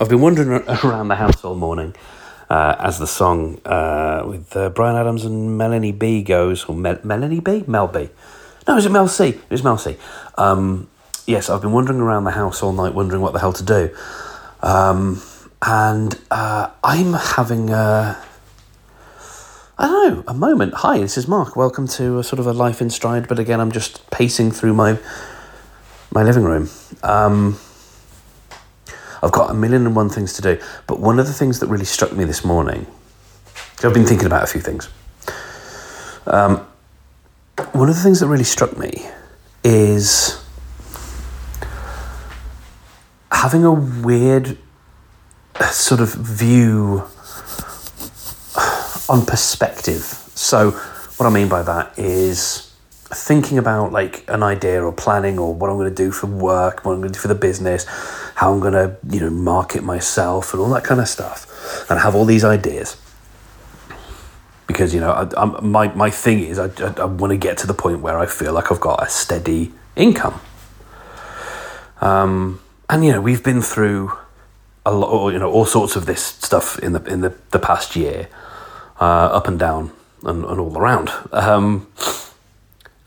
I've been wandering around the house all morning uh, as the song uh, with uh, Bryan Adams and Melanie B goes, or Mel- Melanie B? Mel B. No, is it Mel C? It was Mel C. Um, yes, I've been wandering around the house all night wondering what the hell to do. Um, and uh, I'm having a, I don't know, a moment. Hi, this is Mark. Welcome to a sort of a life in stride, but again, I'm just pacing through my my living room. Um, I've got a million and one things to do. But one of the things that really struck me this morning, I've been thinking about a few things. Um, one of the things that really struck me is having a weird sort of view on perspective. So, what I mean by that is thinking about like an idea or planning or what I'm going to do for work, what I'm going to do for the business, how I'm going to, you know, market myself and all that kind of stuff, and have all these ideas. Because you know, I, I'm, my my thing is, I, I, I want to get to the point where I feel like I've got a steady income. Um, and you know, we've been through a lot, you know, all sorts of this stuff in the in the, the past year, uh, up and down and, and all around. Um,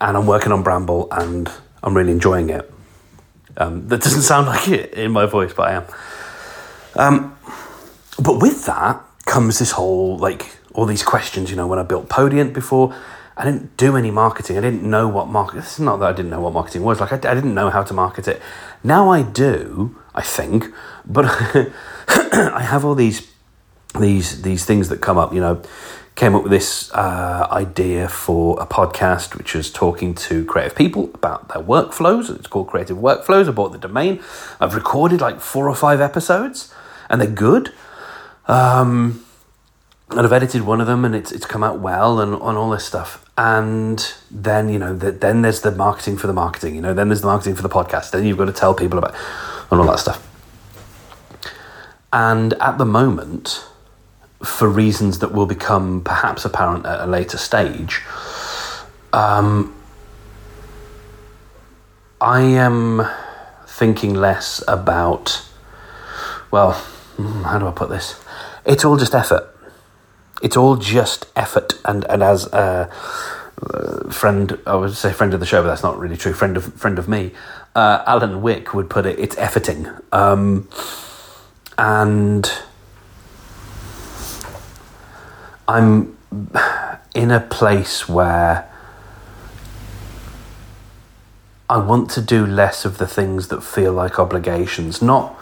and I'm working on Bramble, and I'm really enjoying it. Um, that doesn't sound like it in my voice, but I am. Um, but with that comes this whole like all these questions. You know, when I built Podiant before, I didn't do any marketing. I didn't know what market. It's not that I didn't know what marketing was. Like I, I didn't know how to market it. Now I do. I think, but I have all these these these things that come up. You know, came up with this uh, idea for a podcast, which was talking to creative people about their workflows. It's called Creative Workflows. I bought the domain. I've recorded like four or five episodes, and they're good. Um, and I've edited one of them, and it's it's come out well, and on all this stuff. And then you know, the, then there's the marketing for the marketing. You know, then there's the marketing for the podcast. Then you've got to tell people about and all that stuff. And at the moment, for reasons that will become perhaps apparent at a later stage, um, I am thinking less about, well, how do I put this? It's all just effort. It's all just effort. And, and as a friend, I would say friend of the show, but that's not really true, friend of, friend of me, uh, Alan Wick would put it, it's efforting. Um, and I'm in a place where I want to do less of the things that feel like obligations. Not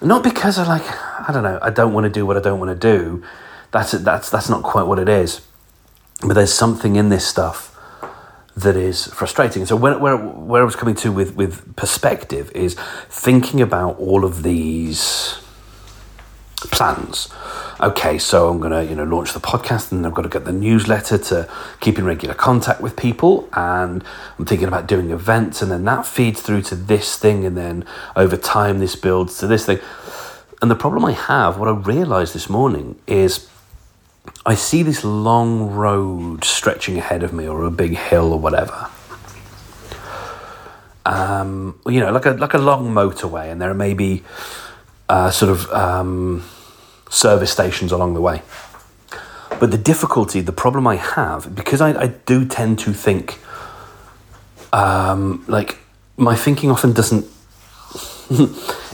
not because I like I don't know, I don't want to do what I don't want to do. That's that's that's not quite what it is. But there's something in this stuff that is frustrating. So where, where, where I was coming to with, with perspective is thinking about all of these plans. Okay, so I'm going to you know launch the podcast, and I've got to get the newsletter to keep in regular contact with people, and I'm thinking about doing events, and then that feeds through to this thing, and then over time this builds to this thing. And the problem I have, what I realised this morning is. I see this long road stretching ahead of me, or a big hill, or whatever. Um, you know, like a like a long motorway, and there are maybe uh, sort of um, service stations along the way. But the difficulty, the problem I have, because I, I do tend to think, um, like, my thinking often doesn't,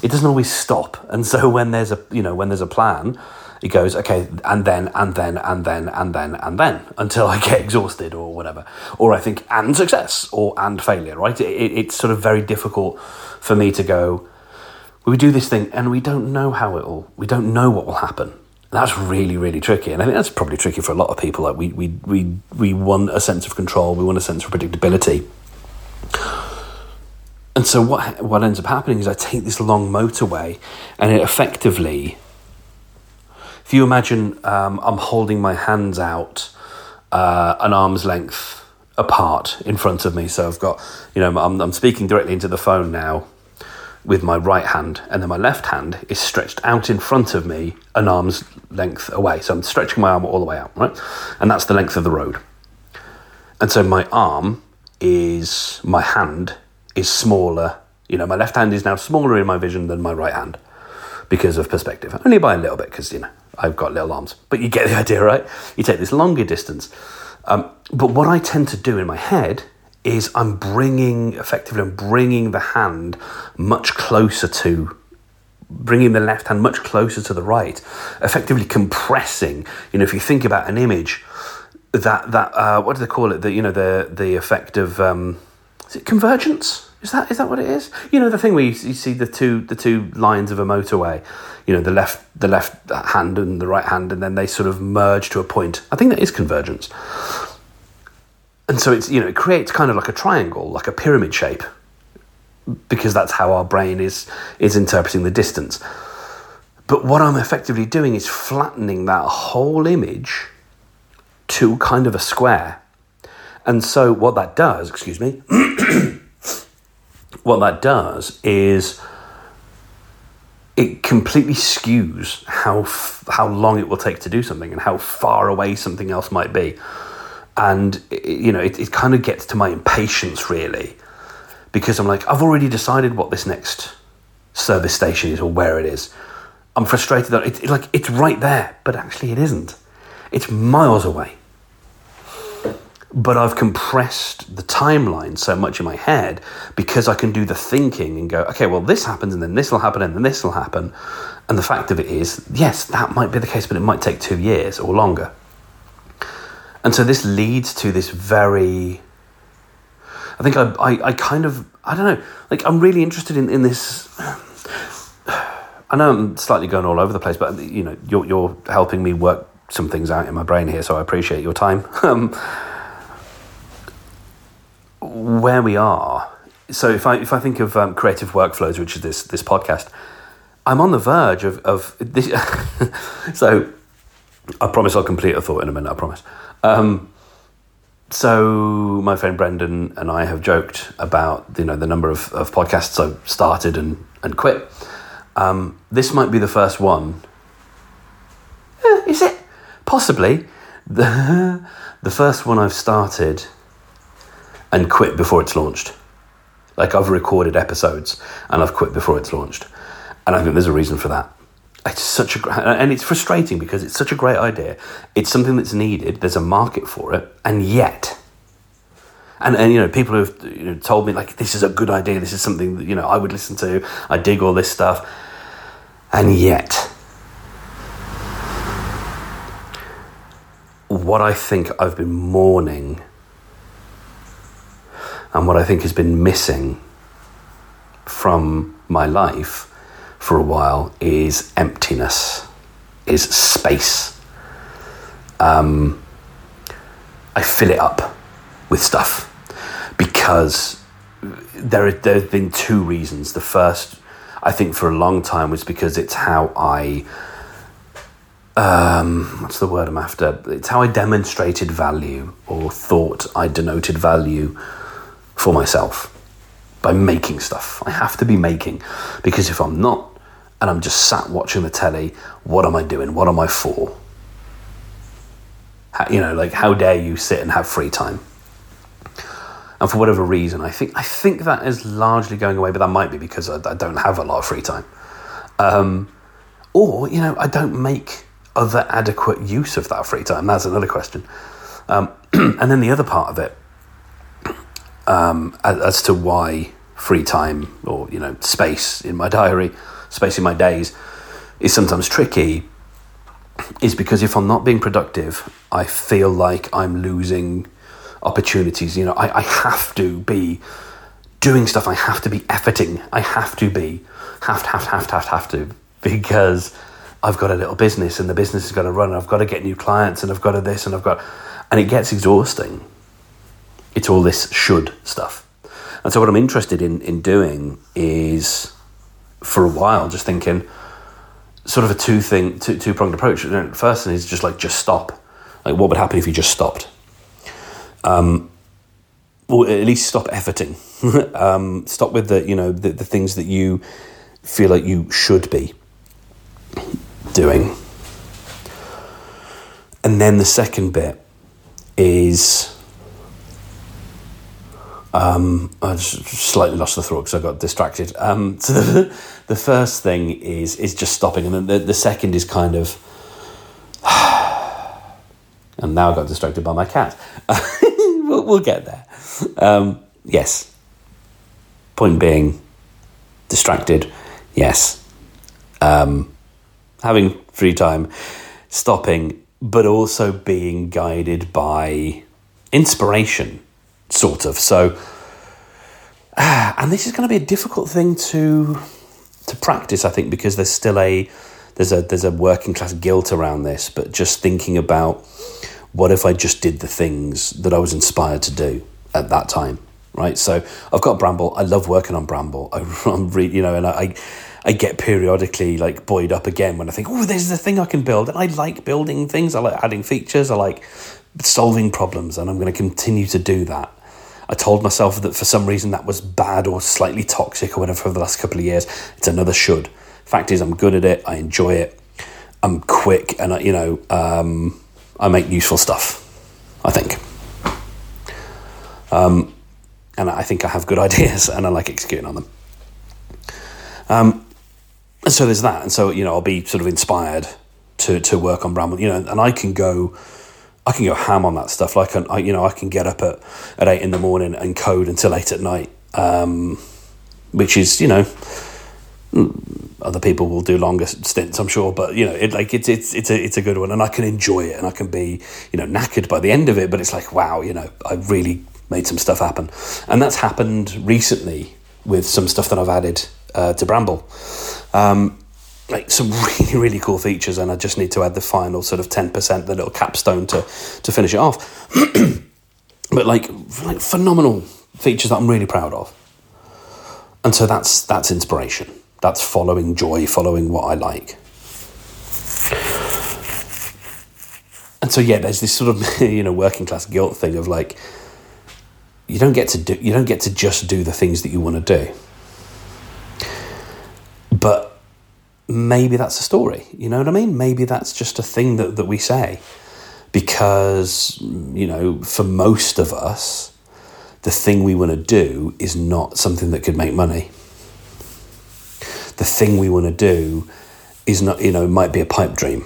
it doesn't always stop. And so when there's a, you know, when there's a plan, it goes, okay, and then, and then, and then, and then, and then, until I get exhausted or whatever. Or I think, and success, or and failure, right? It, it, it's sort of very difficult for me to go, we do this thing and we don't know how it will, we don't know what will happen. That's really, really tricky. And I think that's probably tricky for a lot of people. Like we, we, we, we want a sense of control, we want a sense of predictability. And so what, what ends up happening is I take this long motorway and it effectively, if you imagine um, I'm holding my hands out uh, an arm's length apart in front of me. So I've got, you know, I'm, I'm speaking directly into the phone now with my right hand, and then my left hand is stretched out in front of me an arm's length away. So I'm stretching my arm all the way out, right? And that's the length of the road. And so my arm is, my hand is smaller. You know, my left hand is now smaller in my vision than my right hand. because of perspective. Only by a little bit because, you know, I've got little arms. But you get the idea, right? You take this longer distance. Um, but what I tend to do in my head is I'm bringing, effectively, I'm bringing the hand much closer to bringing the left hand much closer to the right, effectively compressing. You know, if you think about an image, that that uh, what do they call it? The you know the the effect of um, is it convergence? Is that is that what it is? You know the thing where you, you see the two the two lines of a motorway. You know the left the left hand and the right hand, and then they sort of merge to a point. I think that is convergence. And so it's you know it creates kind of like a triangle, like a pyramid shape, because that's how our brain is is interpreting the distance. But what I'm effectively doing is flattening that whole image to kind of a square. And so what that does, excuse me, what that does is it completely skews how f- how long it will take to do something and how far away something else might be. And it, you know, it, it kind of gets to my impatience really, because I'm like, I've already decided what this next service station is or where it is. I'm frustrated that it's it like it's right there, but actually it isn't. It's miles away but I've compressed the timeline so much in my head because I can do the thinking and go, okay, well, this happens and then this will happen and then this will happen. And the fact of it is, yes, that might be the case, but it might take two years or longer. And so this leads to this very. I think I, I, I kind of, I don't know, like I'm really interested in, in this. I know I'm slightly going all over the place, but you know, you're, you're helping me work some things out in my brain here, so I appreciate your time. Um, where we are. So if I if I think of um, creative workflows, which is this this podcast, I'm on the verge of of this. so I promise I'll complete a thought in a minute. I promise. Um, so my friend Brendan and I have joked about you know the number of, of podcasts I've started and and quit. Um, this might be the first one. Eh, is it possibly the the first one I've started and quit before it's launched. Like I've recorded episodes and I've quit before it's launched. And I think there's a reason for that. It's such a and it's frustrating because it's such a great idea. It's something that's needed. There's a market for it, and yet, and and you know, people have you know, told me like this is a good idea. This is something that you know I would listen to. I dig all this stuff, and yet, what I think I've been mourning and what I think has been missing from my life for a while is emptiness, is space. Um, I fill it up with stuff because there, there have been two reasons. The first, I think, for a long time was because it's how I. Um, what's the word I'm after? It's how I demonstrated value or thought I denoted value for myself by making stuff. I have to be making because if I'm not and I'm just sat watching the telly, what am I doing? What am I for? How, you know, like how dare you sit and have free time? And for whatever reason, I think I think that is largely going away, but that might be because I, I don't have a lot of free time, um, or you know, I don't make other adequate use of that free time. That's another question. Um, and then the other part of it um, as, as, to why free time or you know space in my diary, space in my days, is sometimes tricky. Is because if I'm not being productive, I feel like I'm losing opportunities. You know, I, I have to be doing stuff. I have to be efforting. I have to be have to have to have to have to have to because I've got a little business and the business is going to run. And I've got to get new clients and I've got to this and I've got, and it gets exhausting it's all this should stuff. And so what I'm interested in in doing is for a while just thinking sort of a two thing two two pronged approach. First thing is just like just stop. Like what would happen if you just stopped? Um, or at least stop efforting. um, stop with the you know the, the things that you feel like you should be doing. And then the second bit is Um, I slightly lost the thought because I got distracted. Um, so the, the first thing is is just stopping, and then the, the second is kind of. and now I got distracted by my cat. we'll, we'll, get there. Um, yes. Point being, distracted. Yes. Um, having free time, stopping, but also being guided by inspiration, sort of. So, and this is going to be a difficult thing to to practice, I think, because there's still a there's a there's a working class guilt around this. But just thinking about what if I just did the things that I was inspired to do at that time, right? So I've got Bramble. I love working on Bramble. I, am really, you know, and I I get periodically like buoyed up again when I think, oh, there's the thing I can build. And I like building things. I like adding features. I like solving problems. And I'm going to continue to do that. I told myself that for some reason that was bad or slightly toxic or whatever for the last couple of years. It's another should. Fact is, I'm good at it. I enjoy it. I'm quick and, I, you know, um, I make useful stuff, I think. Um, and I think I have good ideas and I like executing on them. Um, and so there's that, and so you know I'll be sort of inspired to to work on Bramble, you know, and I can go. I can go ham on that stuff. Like, I, you know, I can get up at, at eight in the morning and code until eight at night, um, which is, you know, other people will do longer stints, I'm sure, but you know, it like it's it's it's a it's a good one, and I can enjoy it, and I can be you know knackered by the end of it, but it's like wow, you know, I really made some stuff happen, and that's happened recently with some stuff that I've added uh, to Bramble. Um, like some really really cool features, and I just need to add the final sort of ten percent, the little capstone to to finish it off. but like like phenomenal features that I'm really proud of, and so that's that's inspiration. That's following joy, following what I like. And so yeah, there's this sort of you know working class guilt thing of like you don't get to do you don't get to just do the things that you want to do but maybe that's a story. You know what I mean? Maybe that's just a thing that, that we say. Because, you know, for most of us, the thing we want to do is not something that could make money. The thing we want to do is not, you know, might be a pipe dream.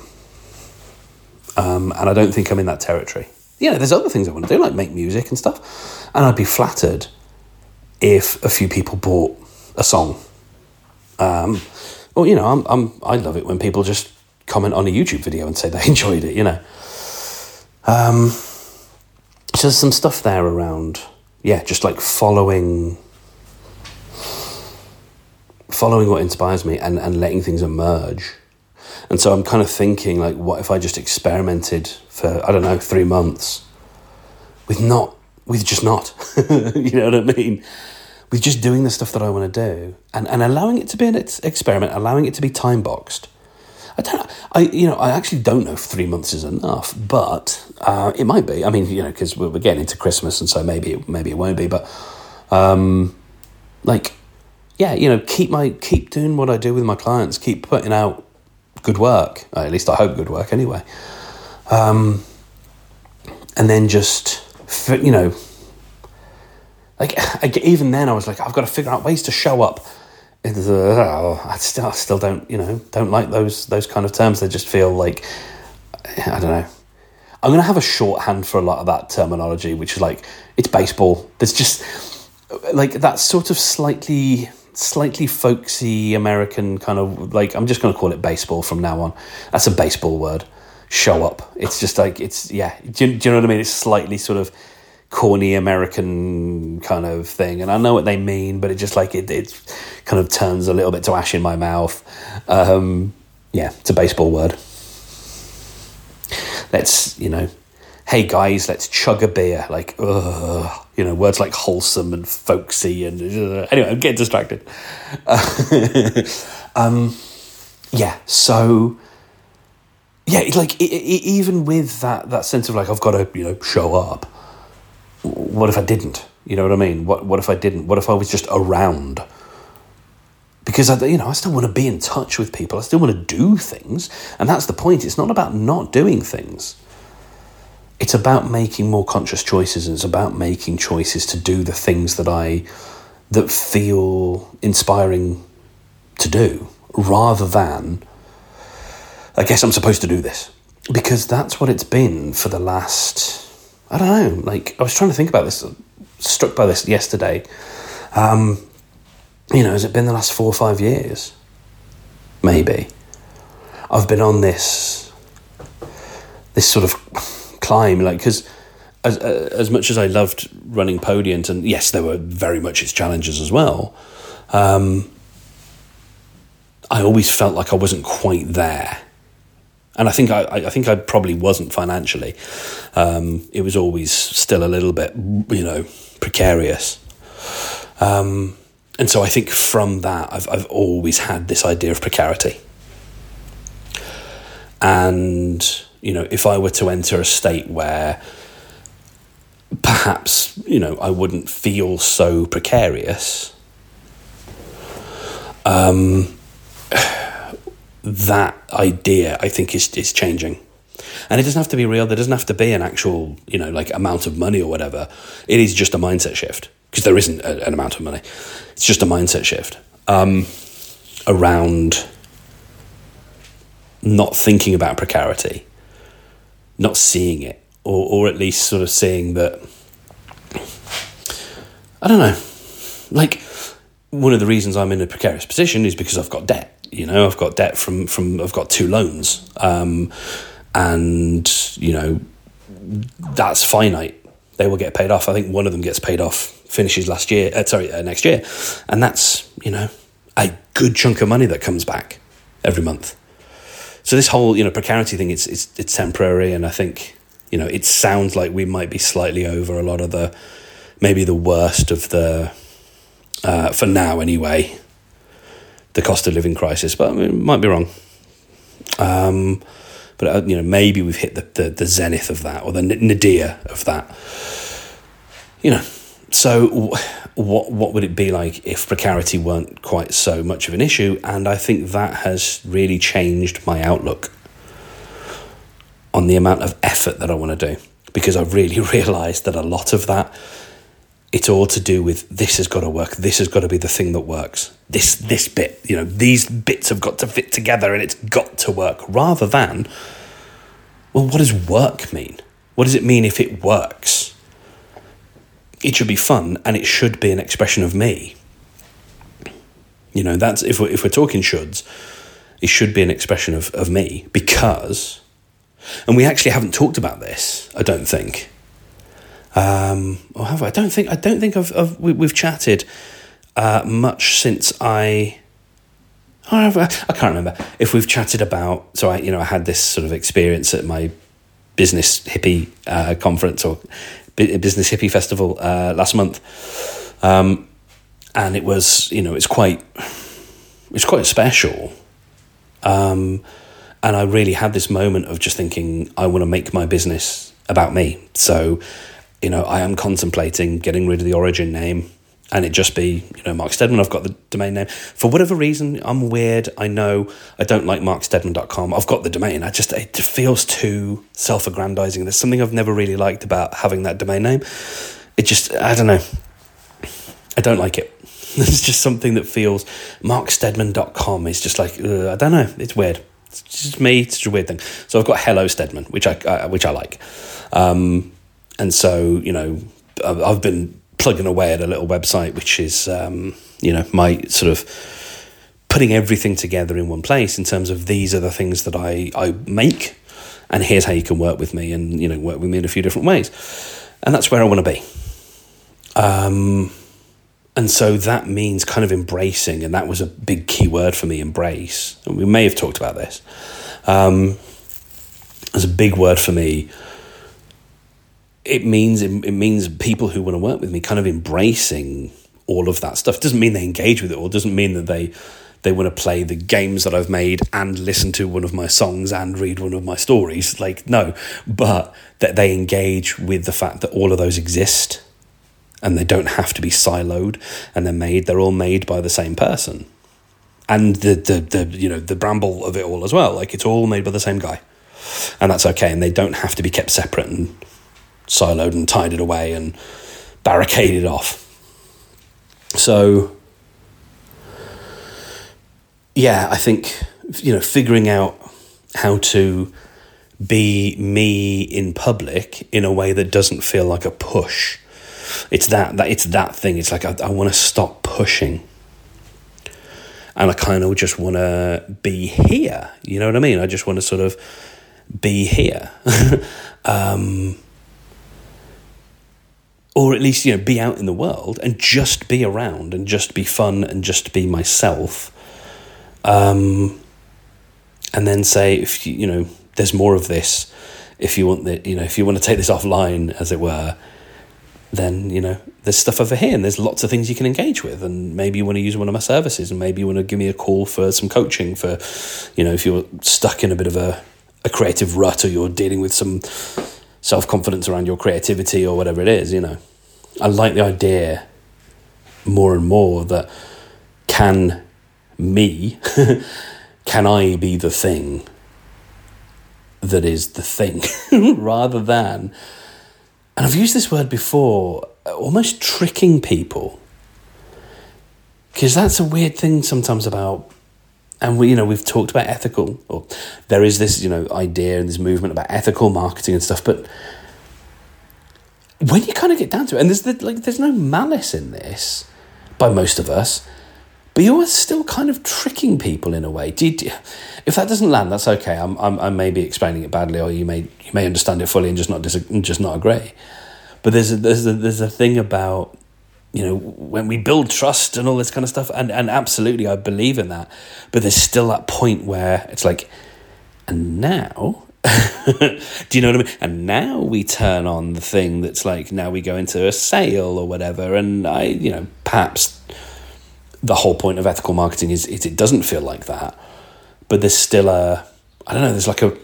Um, and I don't think I'm in that territory. You know, there's other things I want to do, like make music and stuff. And I'd be flattered if a few people bought a song um, well, you know, I'm, I'm, I love it when people just comment on a YouTube video and say they enjoyed it, you know. Um, so there's some stuff there around, yeah, just like following following what inspires me and, and letting things emerge. And so I'm kind of thinking, like, what if I just experimented for, I don't know, three months with not, with just not, you know what I mean? With just doing the stuff that I want to do and, and allowing it to be an experiment, allowing it to be time boxed. I don't. I you know I actually don't know if three months is enough, but uh, it might be. I mean, you know, because we're, getting into Christmas, and so maybe maybe it won't be. But um, like, yeah, you know, keep my keep doing what I do with my clients. Keep putting out good work. At least I hope good work anyway. Um, and then just you know like even then I was like I've got to figure out ways to show up. Uh, I still I still don't you know don't like those those kind of terms. They just feel like I don't know. I'm gonna have a shorthand for a lot of that terminology, which is like it's baseball. There's just like that sort of slightly slightly folksy American kind of like I'm just gonna call it baseball from now on. That's a baseball word. Show up. It's just like it's yeah. Do do you know what I mean? It's slightly sort of corny American kind of thing. And I know what they mean, but it just like it, it kind of turns a little bit to ash in my mouth. Um, yeah, it's a baseball word. Let's, you know, hey guys, let's chug a beer. Like, ugh, you know, words like wholesome and folksy. And uh, anyway, I'm getting distracted. um, yeah, so yeah, like it, it, even with that that sense of like I've got to you know show up what if I didn't? You know what I mean? What what if I didn't? What if I was just around? Because I, you know, I still want to be in touch with people. I still want to do things, and that's the point. It's not about not doing things. it's about making more conscious choices and it's about making choices to do the things that I that feel inspiring to do rather than I guess I'm supposed to do this because that's what it's been for the last I don't know like I was trying to think about this struck by this yesterday. Um, you know has it been the last 4 or 5 years? Maybe. I've been on this this sort of climb like because as uh, as much as I loved running Podiant and yes there were very much its challenges as well um, I always felt like I wasn't quite there and I think I, I think I probably wasn't financially. Um, it was always still a little bit, you know, precarious. Um, and so I think from that, I've I've always had this idea of precarity. And you know, if I were to enter a state where perhaps you know I wouldn't feel so precarious. Um, that idea, I think, is is changing. And it doesn't have to be real. There doesn't have to be an actual, you know, like amount of money or whatever. It is just a mindset shift because there isn't a, an amount of money. It's just a mindset shift um, around not thinking about precarity, not seeing it, or or at least sort of seeing that. I don't know, like one of the reasons I'm in a precarious position is because I've got debt you know, I've got debt from from I've got two loans, um, and you know that's finite. They will get paid off. I think one of them gets paid off, finishes last year. Uh, sorry, uh, next year, and that's you know a good chunk of money that comes back every month. So this whole you know precarity thing, it's it's it's temporary, and I think you know it sounds like we might be slightly over a lot of the maybe the worst of the uh, for now anyway the cost of living crisis, but I mean, might be wrong. Um, but uh, you know, maybe we've hit the, the, the zenith of that or the nadir of that. You know, so what what would it be like if precarity weren't quite so much of an issue? And I think that has really changed my outlook on the amount of effort that I want to do because I've really realised that a lot of that it's all to do with this has got to work. This has got to be the thing that works. This this bit, you know, these bits have got to fit together, and it's got to work. Rather than, well, what does work mean? What does it mean if it works? It should be fun, and it should be an expression of me. You know, that's if we're, if we're talking shoulds, it should be an expression of, of me because, and we actually haven't talked about this, I don't think um, or have I? I don't think I don't think I've, I've we, have chatted uh, much since I. I can't remember if we've chatted about. So I, you know, I had this sort of experience at my business hippie uh, conference or business hippie festival uh, last month, um, and it was you know it's quite it's quite special, um, and I really had this moment of just thinking I want to make my business about me. So you know, I am contemplating getting rid of the origin name and it just be, you know, Mark Steadman. I've got the domain name. For whatever reason, I'm weird. I know I don't like marksteadman.com. I've got the domain. I just, it feels too self aggrandizing. There's something I've never really liked about having that domain name. It just, I don't know. I don't like it. It's just something that feels marksteadman.com is just like, uh, I don't know. It's weird. It's just me. It's just a weird thing. So I've got Hello Steadman, which I, uh, which I like. Um, and so you know I've been plugging away at a little website which is um, you know my sort of putting everything together in one place in terms of these are the things that I, I make and here's how you can work with me and you know work with me in a few different ways. And that's where I want to be. Um, and so that means kind of embracing and that was a big key word for me embrace. And we may have talked about this. Um, a big word for me it means it, it means people who want to work with me kind of embracing all of that stuff. Doesn't mean they engage with it, or doesn't mean that they they want to play the games that I've made and listen to one of my songs and read one of my stories. Like no, but that they engage with the fact that all of those exist and they don't have to be siloed and they're made. They're all made by the same person, and the the the you know the bramble of it all as well. Like it's all made by the same guy. and that's okay. And they don't have to be kept separate and siloed and tied it away and barricaded off. So, yeah, I think you know figuring out how to be me in public in a way that doesn't feel like a push. It's that that it's that thing. It's like I, I want to stop pushing, and I kind of just want to be here. You know what I mean? I just want to sort of be here, um, or at least you know be out in the world and just be around and just be fun and just be myself. Um, and then say if you you know there's more of this if you want the you know if you want to take this offline as it were then you know there's stuff over here and there's lots of things you can engage with and maybe you want to use one of my services and maybe you want to give me a call for some coaching for you know if you're stuck in a bit of a, a creative rut or you're dealing with some self-confidence around your creativity or whatever it is you know i like the idea more and more that can me can i be the thing that is the thing rather than, and I've used this word before, almost tricking people. Because that's a weird thing sometimes about, and we, you know, we've talked about ethical, or there is this, you know, idea and this movement about ethical marketing and stuff, but when you kind of get down to it, and there's the, like, there's no malice in this by most of us but you're still kind of tricking people in a way. Did if that doesn't land, that's okay. I'm, I'm I may be explaining it badly, or you may you may understand it fully and just not dis- just not agree. But there's a, there's a, there's a thing about you know when we build trust and all this kind of stuff, and and absolutely I believe in that. But there's still that point where it's like, and now. Do you know what I mean? And now we turn on the thing that's like now we go into a sale or whatever, and I, you know, perhaps the whole point of ethical marketing is, is it doesn't feel like that, but there's still a I don't know. There's like a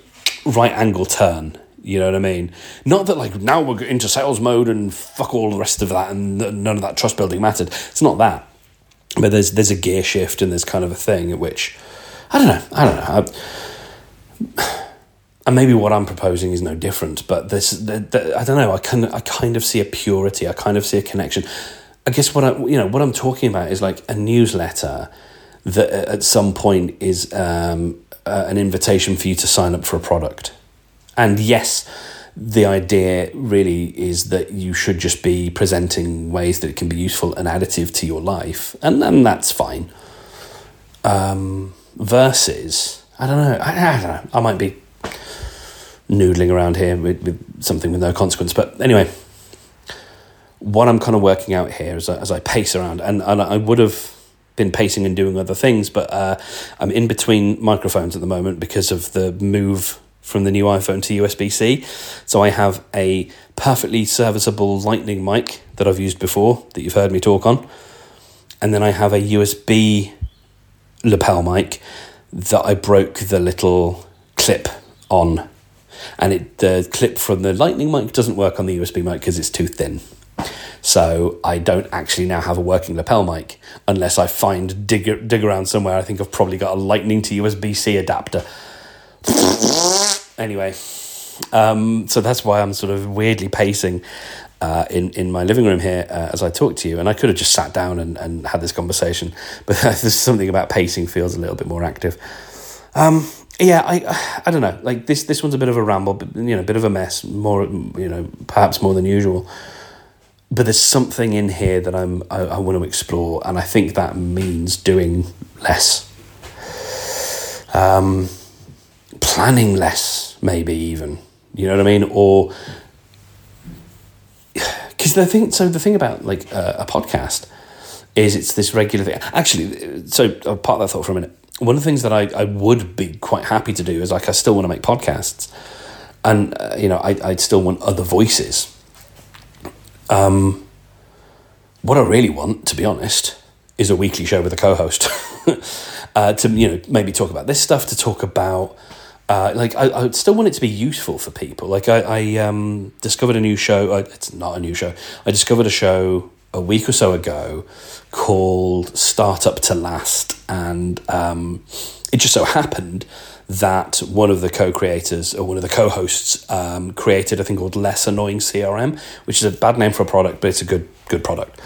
right angle turn. You know what I mean? Not that like now we're into sales mode and fuck all the rest of that and none of that trust building mattered. It's not that, but there's there's a gear shift and there's kind of a thing at which I don't know. I don't know. I, and maybe what I'm proposing is no different, but this the, the, I don't know. I kind I kind of see a purity. I kind of see a connection. I guess what I you know what I'm talking about is like a newsletter that at some point is um, uh, an invitation for you to sign up for a product. And yes, the idea really is that you should just be presenting ways that it can be useful and additive to your life, and and that's fine. Um, versus, I don't know, I, I don't know, I might be noodling around here with, with something with no consequence, but anyway what I'm kind of working out here as I, as I pace around, and, and I would have been pacing and doing other things, but uh, I'm in between microphones at the moment because of the move from the new iPhone to USB C. So I have a perfectly serviceable Lightning mic that I've used before that you've heard me talk on, and then I have a USB lapel mic that I broke the little clip on. And it the clip from the Lightning mic doesn't work on the USB mic because it's too thin. So I don't actually now have a working lapel mic unless I find dig dig around somewhere. I think I've probably got a Lightning to USB C adapter. Anyway, um, so that's why I'm sort of weirdly pacing uh, in in my living room here uh, as I talk to you. And I could have just sat down and, and had this conversation, but there's something about pacing feels a little bit more active. Um, yeah, I I don't know. Like this this one's a bit of a ramble, but, you know, a bit of a mess. More you know, perhaps more than usual but there's something in here that I'm I, I want to explore, and I think that means doing less, um, planning less, maybe even. You know what I mean? Or because the thing, so the thing about like uh, a podcast is it's this regular thing. Actually, so I'll part that thought for a minute. One of the things that I, I would be quite happy to do is like I still want to make podcasts, and uh, you know I I'd still want other voices um, what I really want, to be honest, is a weekly show with a co-host uh, to you know maybe talk about this stuff, to talk about. Uh, like I, I still want it to be useful for people. Like I, I um, discovered a new show. Uh, it's not a new show. I discovered a show a week or so ago called Startup to Last, and um, it just so happened that one of the co-creators or one of the co-hosts um, created a thing called Less Annoying CRM, which is a bad name for a product, but it's a good good product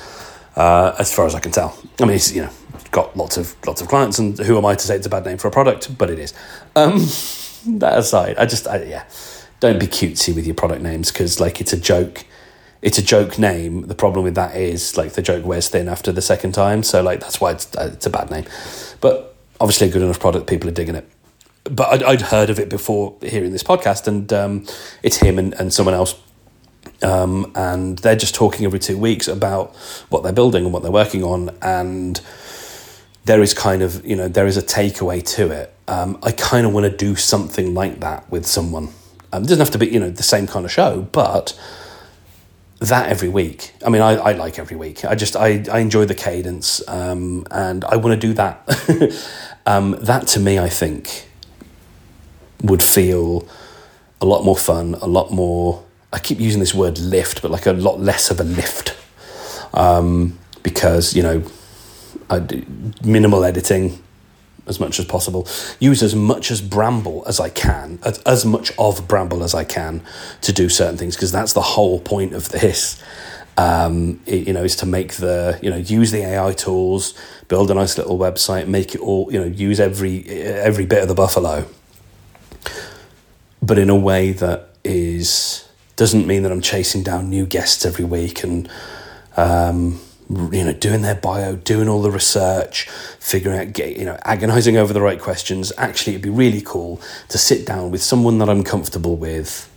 uh, as far as I can tell. I mean, it's you know got lots of lots of clients, and who am I to say it's a bad name for a product? But it is. Um, that aside, I just I, yeah, don't be cutesy with your product names because like it's a joke. It's a joke name. The problem with that is like the joke wears thin after the second time, so like that's why it's uh, it's a bad name. But obviously, a good enough product, people are digging it. But I'd, I'd heard of it before hearing this podcast, and um, it's him and, and someone else um, and they're just talking every two weeks about what they're building and what they're working on and there is kind of you know there is a takeaway to it um, i kind of want to do something like that with someone. Um, it doesn't have to be you know the same kind of show but that every week. I mean i, I like every week. I just i, I enjoy the cadence um, and i want to do that. Um, that to me i think would feel a lot more fun a lot more I keep using this word lift, but like a lot less of a lift, um, because you know, I do minimal editing as much as possible. Use as much as Bramble as I can, as, as much of Bramble as I can to do certain things, because that's the whole point of this. Um, it, you know, is to make the you know use the AI tools, build a nice little website, make it all you know use every every bit of the buffalo, but in a way that is doesn't mean that I'm chasing down new guests every week and um, you know doing their bio, doing all the research, figuring out, you know, agonizing over the right questions. Actually, it'd be really cool to sit down with someone that I'm comfortable with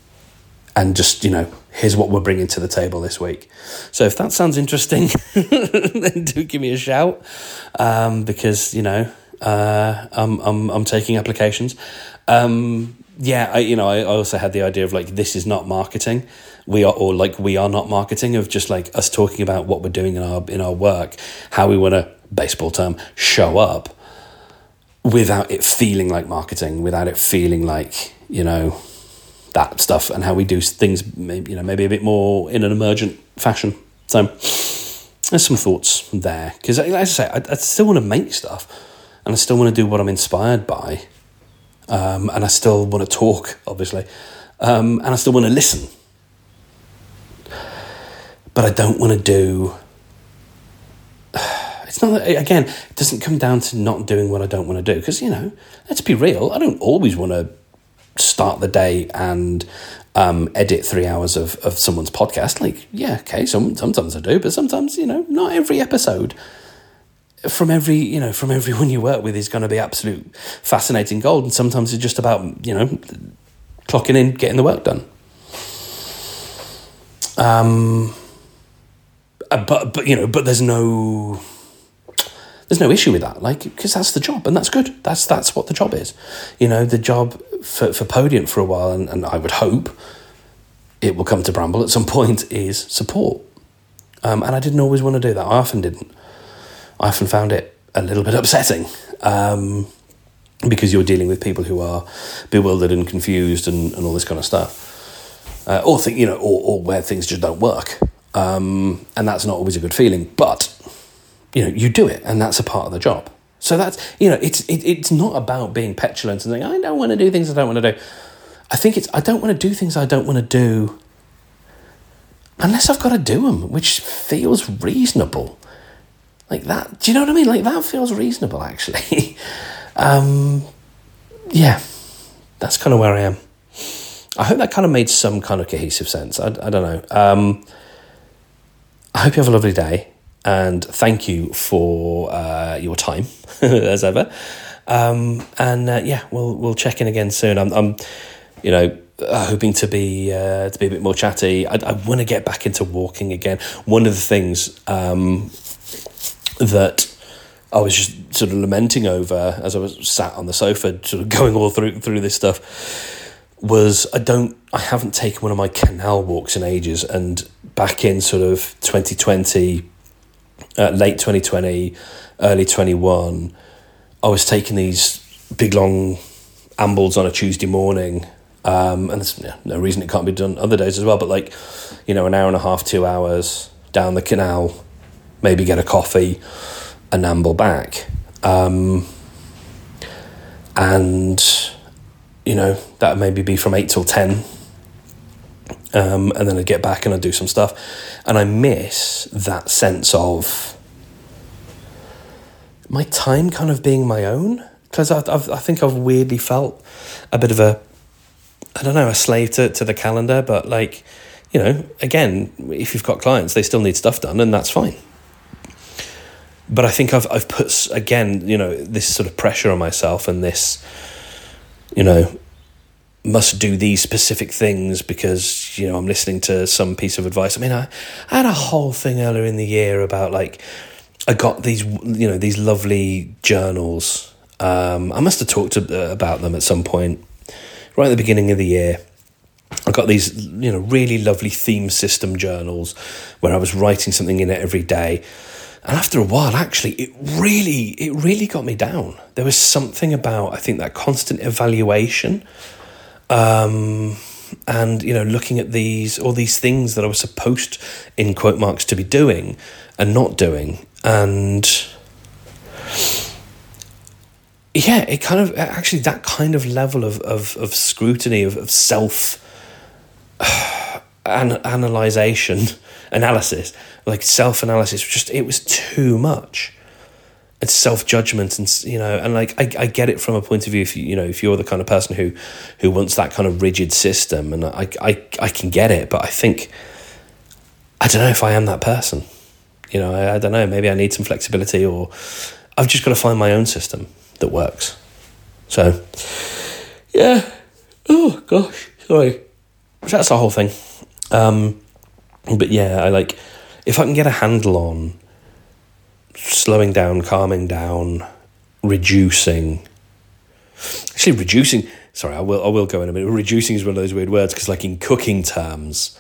and just you know here's what we're bringing to the table this week so if that sounds interesting then do give me a shout um, because you know uh, I'm, I'm, I'm taking applications um, yeah, I, you know, I also had the idea of like this is not marketing. We are, or like we are not marketing. Of just like us talking about what we're doing in our in our work, how we want to baseball term show up, without it feeling like marketing, without it feeling like you know that stuff, and how we do things, maybe you know, maybe a bit more in an emergent fashion. So there's some thoughts there because, as I say, I, I still want to make stuff, and I still want to do what I'm inspired by um, and I still want to talk, obviously, um, and I still want to listen. But I don't want to do. It's not that again. It doesn't come down to not doing what I don't want to do because you know. Let's be real. I don't always want to start the day and um, edit three hours of, of someone's podcast. Like, yeah, okay, some, sometimes I do, but sometimes, you know, not every episode from every you know from everyone you work with is going to be absolute fascinating gold and sometimes it's just about you know clocking in getting the work done. Um uh, but but you know but there's no there's no issue with that like because that's the job and that's good. That's that's what the job is. You know the job for for Podiant for a while and, and i would hope it will come to bramble at some point is support. Um, and i didn't always want to do that. I often didn't I often found it a little bit upsetting um, because you're dealing with people who are bewildered and confused and, and all this kind of stuff, uh, or think you know, or, or where things just don't work, um, and that's not always a good feeling. But you know, you do it, and that's a part of the job. So that's you know, it's it, it's not about being petulant and saying I don't want to do things I don't want to do. I think it's I don't want to do things I don't want to do unless I've got to do them, which feels reasonable. Like that. Do you know what I mean? Like that feels reasonable, actually. um, yeah, that's kind of where I am. I hope that kind of made some kind of cohesive sense. I, I don't know. Um, I hope you have a lovely day and thank you for uh, your time as ever. Um, and uh, yeah, we'll we'll check in again soon. I'm, I'm you know, uh, hoping to be uh, to be a bit more chatty. I, I want to get back into walking again. One of the things um, that I was just sort of lamenting over as I was sat on the sofa, sort of going all through through this stuff. Was I don't I haven't taken one of my canal walks in ages, and back in sort of twenty twenty, uh, late twenty twenty, early twenty one, I was taking these big long ambles on a Tuesday morning. Um, and there's no reason it can't be done other days as well, but like, you know, an hour and a half, two hours down the canal, maybe get a coffee and amble back. Um, and you know, that maybe be from eight till ten. Um, and then I'd get back and I'd do some stuff. And I miss that sense of my time kind of being my own. Because I, I've, I think I've weirdly felt a bit of a, I don't know, a slave to, to the calendar. But like, you know, again, if you've got clients, they still need stuff done and that's fine. But I think I've, I've put, again, you know, this sort of pressure on myself and this, you know, must do these specific things because you know I'm listening to some piece of advice. I mean, I, I had a whole thing earlier in the year about like I got these you know these lovely journals. Um, I must have talked to, uh, about them at some point right at the beginning of the year. I got these you know really lovely theme system journals where I was writing something in it every day. And after a while, actually, it really, it really got me down. There was something about, I think, that constant evaluation um, and you know, looking at these all these things that I was supposed, in quote marks, to be doing and not doing, and yeah, it kind of actually that kind of level of of, of scrutiny of, of self uh, an, analysis like self analysis just it was too much. It's self judgment and you know and like I, I get it from a point of view if you, you know if you're the kind of person who who wants that kind of rigid system and I, I I can get it but I think I don't know if I am that person. You know I, I don't know maybe I need some flexibility or I've just got to find my own system that works. So yeah. Oh gosh. Sorry. That's the whole thing. Um but yeah I like if I can get a handle on slowing down, calming down, reducing. Actually, reducing. Sorry, I will. I will go in a minute. Reducing is one of those weird words because, like in cooking terms,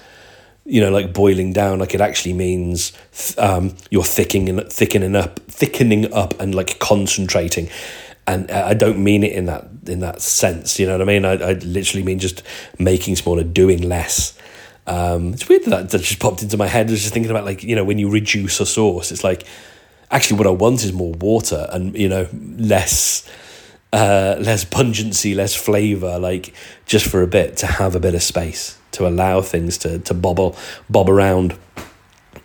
you know, like boiling down, like it actually means um, you're thickening, thickening up, thickening up, and like concentrating. And I don't mean it in that in that sense. You know what I mean? I, I literally mean just making smaller, doing less. Um, it's weird that that just popped into my head. I was just thinking about like you know when you reduce a sauce, it's like actually what I want is more water and you know less uh, less pungency, less flavor, like just for a bit to have a bit of space to allow things to to bobble bob around.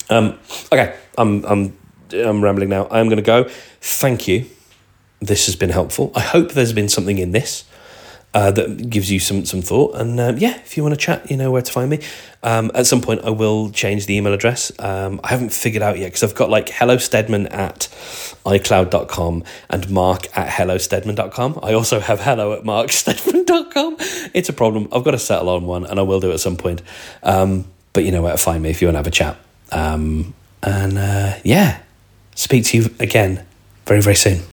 Um, okay, I'm I'm I'm rambling now. I'm going to go. Thank you. This has been helpful. I hope there's been something in this uh, that gives you some some thought. And um, yeah, if you want to chat, you know where to find me. Um, at some point, I will change the email address. Um, I haven't figured out yet because I've got like hello Stedman at iCloud.com and mark at hellostedman.com. I also have hello at markstedman.com. It's a problem. I've got to settle on one and I will do it at some point. Um, but you know where to find me if you want to have a chat. Um, and uh, yeah, speak to you again very, very soon.